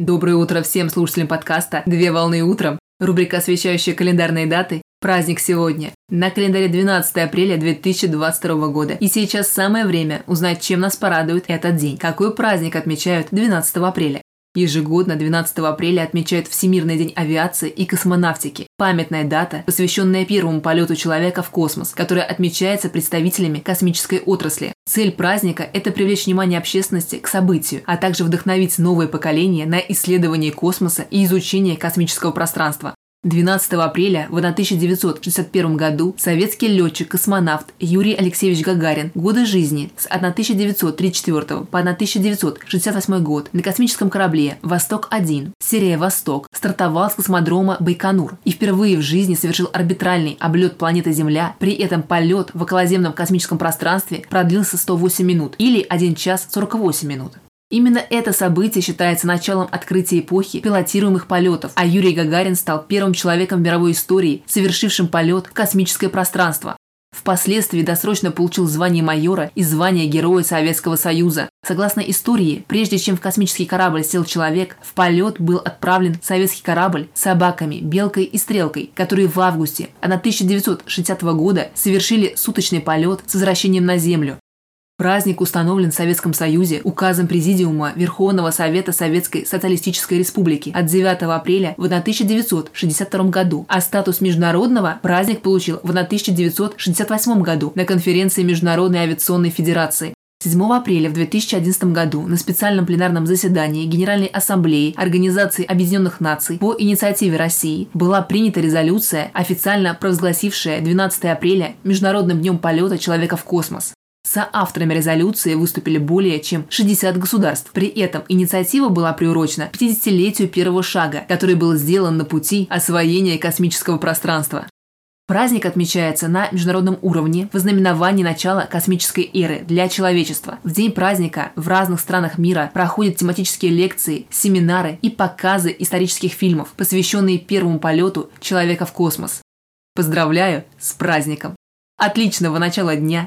Доброе утро всем слушателям подкаста «Две волны утром». Рубрика, освещающая календарные даты. Праздник сегодня. На календаре 12 апреля 2022 года. И сейчас самое время узнать, чем нас порадует этот день. Какой праздник отмечают 12 апреля? Ежегодно 12 апреля отмечают Всемирный день авиации и космонавтики. Памятная дата, посвященная первому полету человека в космос, которая отмечается представителями космической отрасли. Цель праздника – это привлечь внимание общественности к событию, а также вдохновить новое поколение на исследование космоса и изучение космического пространства. 12 апреля в 1961 году советский летчик-космонавт Юрий Алексеевич Гагарин годы жизни с 1934 по 1968 год на космическом корабле «Восток-1» серия «Восток» стартовал с космодрома Байконур и впервые в жизни совершил орбитальный облет планеты Земля, при этом полет в околоземном космическом пространстве продлился 108 минут или 1 час 48 минут. Именно это событие считается началом открытия эпохи пилотируемых полетов, а Юрий Гагарин стал первым человеком в мировой истории, совершившим полет в космическое пространство. Впоследствии досрочно получил звание майора и звание Героя Советского Союза. Согласно истории, прежде чем в космический корабль сел человек, в полет был отправлен советский корабль с собаками, белкой и стрелкой, которые в августе 1960 года совершили суточный полет с возвращением на Землю. Праздник установлен в Советском Союзе указом Президиума Верховного Совета Советской Социалистической Республики от 9 апреля в 1962 году, а статус международного праздник получил в 1968 году на конференции Международной авиационной федерации. 7 апреля в 2011 году на специальном пленарном заседании Генеральной Ассамблеи Организации Объединенных Наций по инициативе России была принята резолюция, официально провозгласившая 12 апреля Международным днем полета человека в космос. Соавторами резолюции выступили более чем 60 государств. При этом инициатива была приурочена 50-летию первого шага, который был сделан на пути освоения космического пространства. Праздник отмечается на международном уровне в ознаменовании начала космической эры для человечества. В день праздника в разных странах мира проходят тематические лекции, семинары и показы исторических фильмов, посвященные первому полету человека в космос. Поздравляю с праздником! Отличного начала дня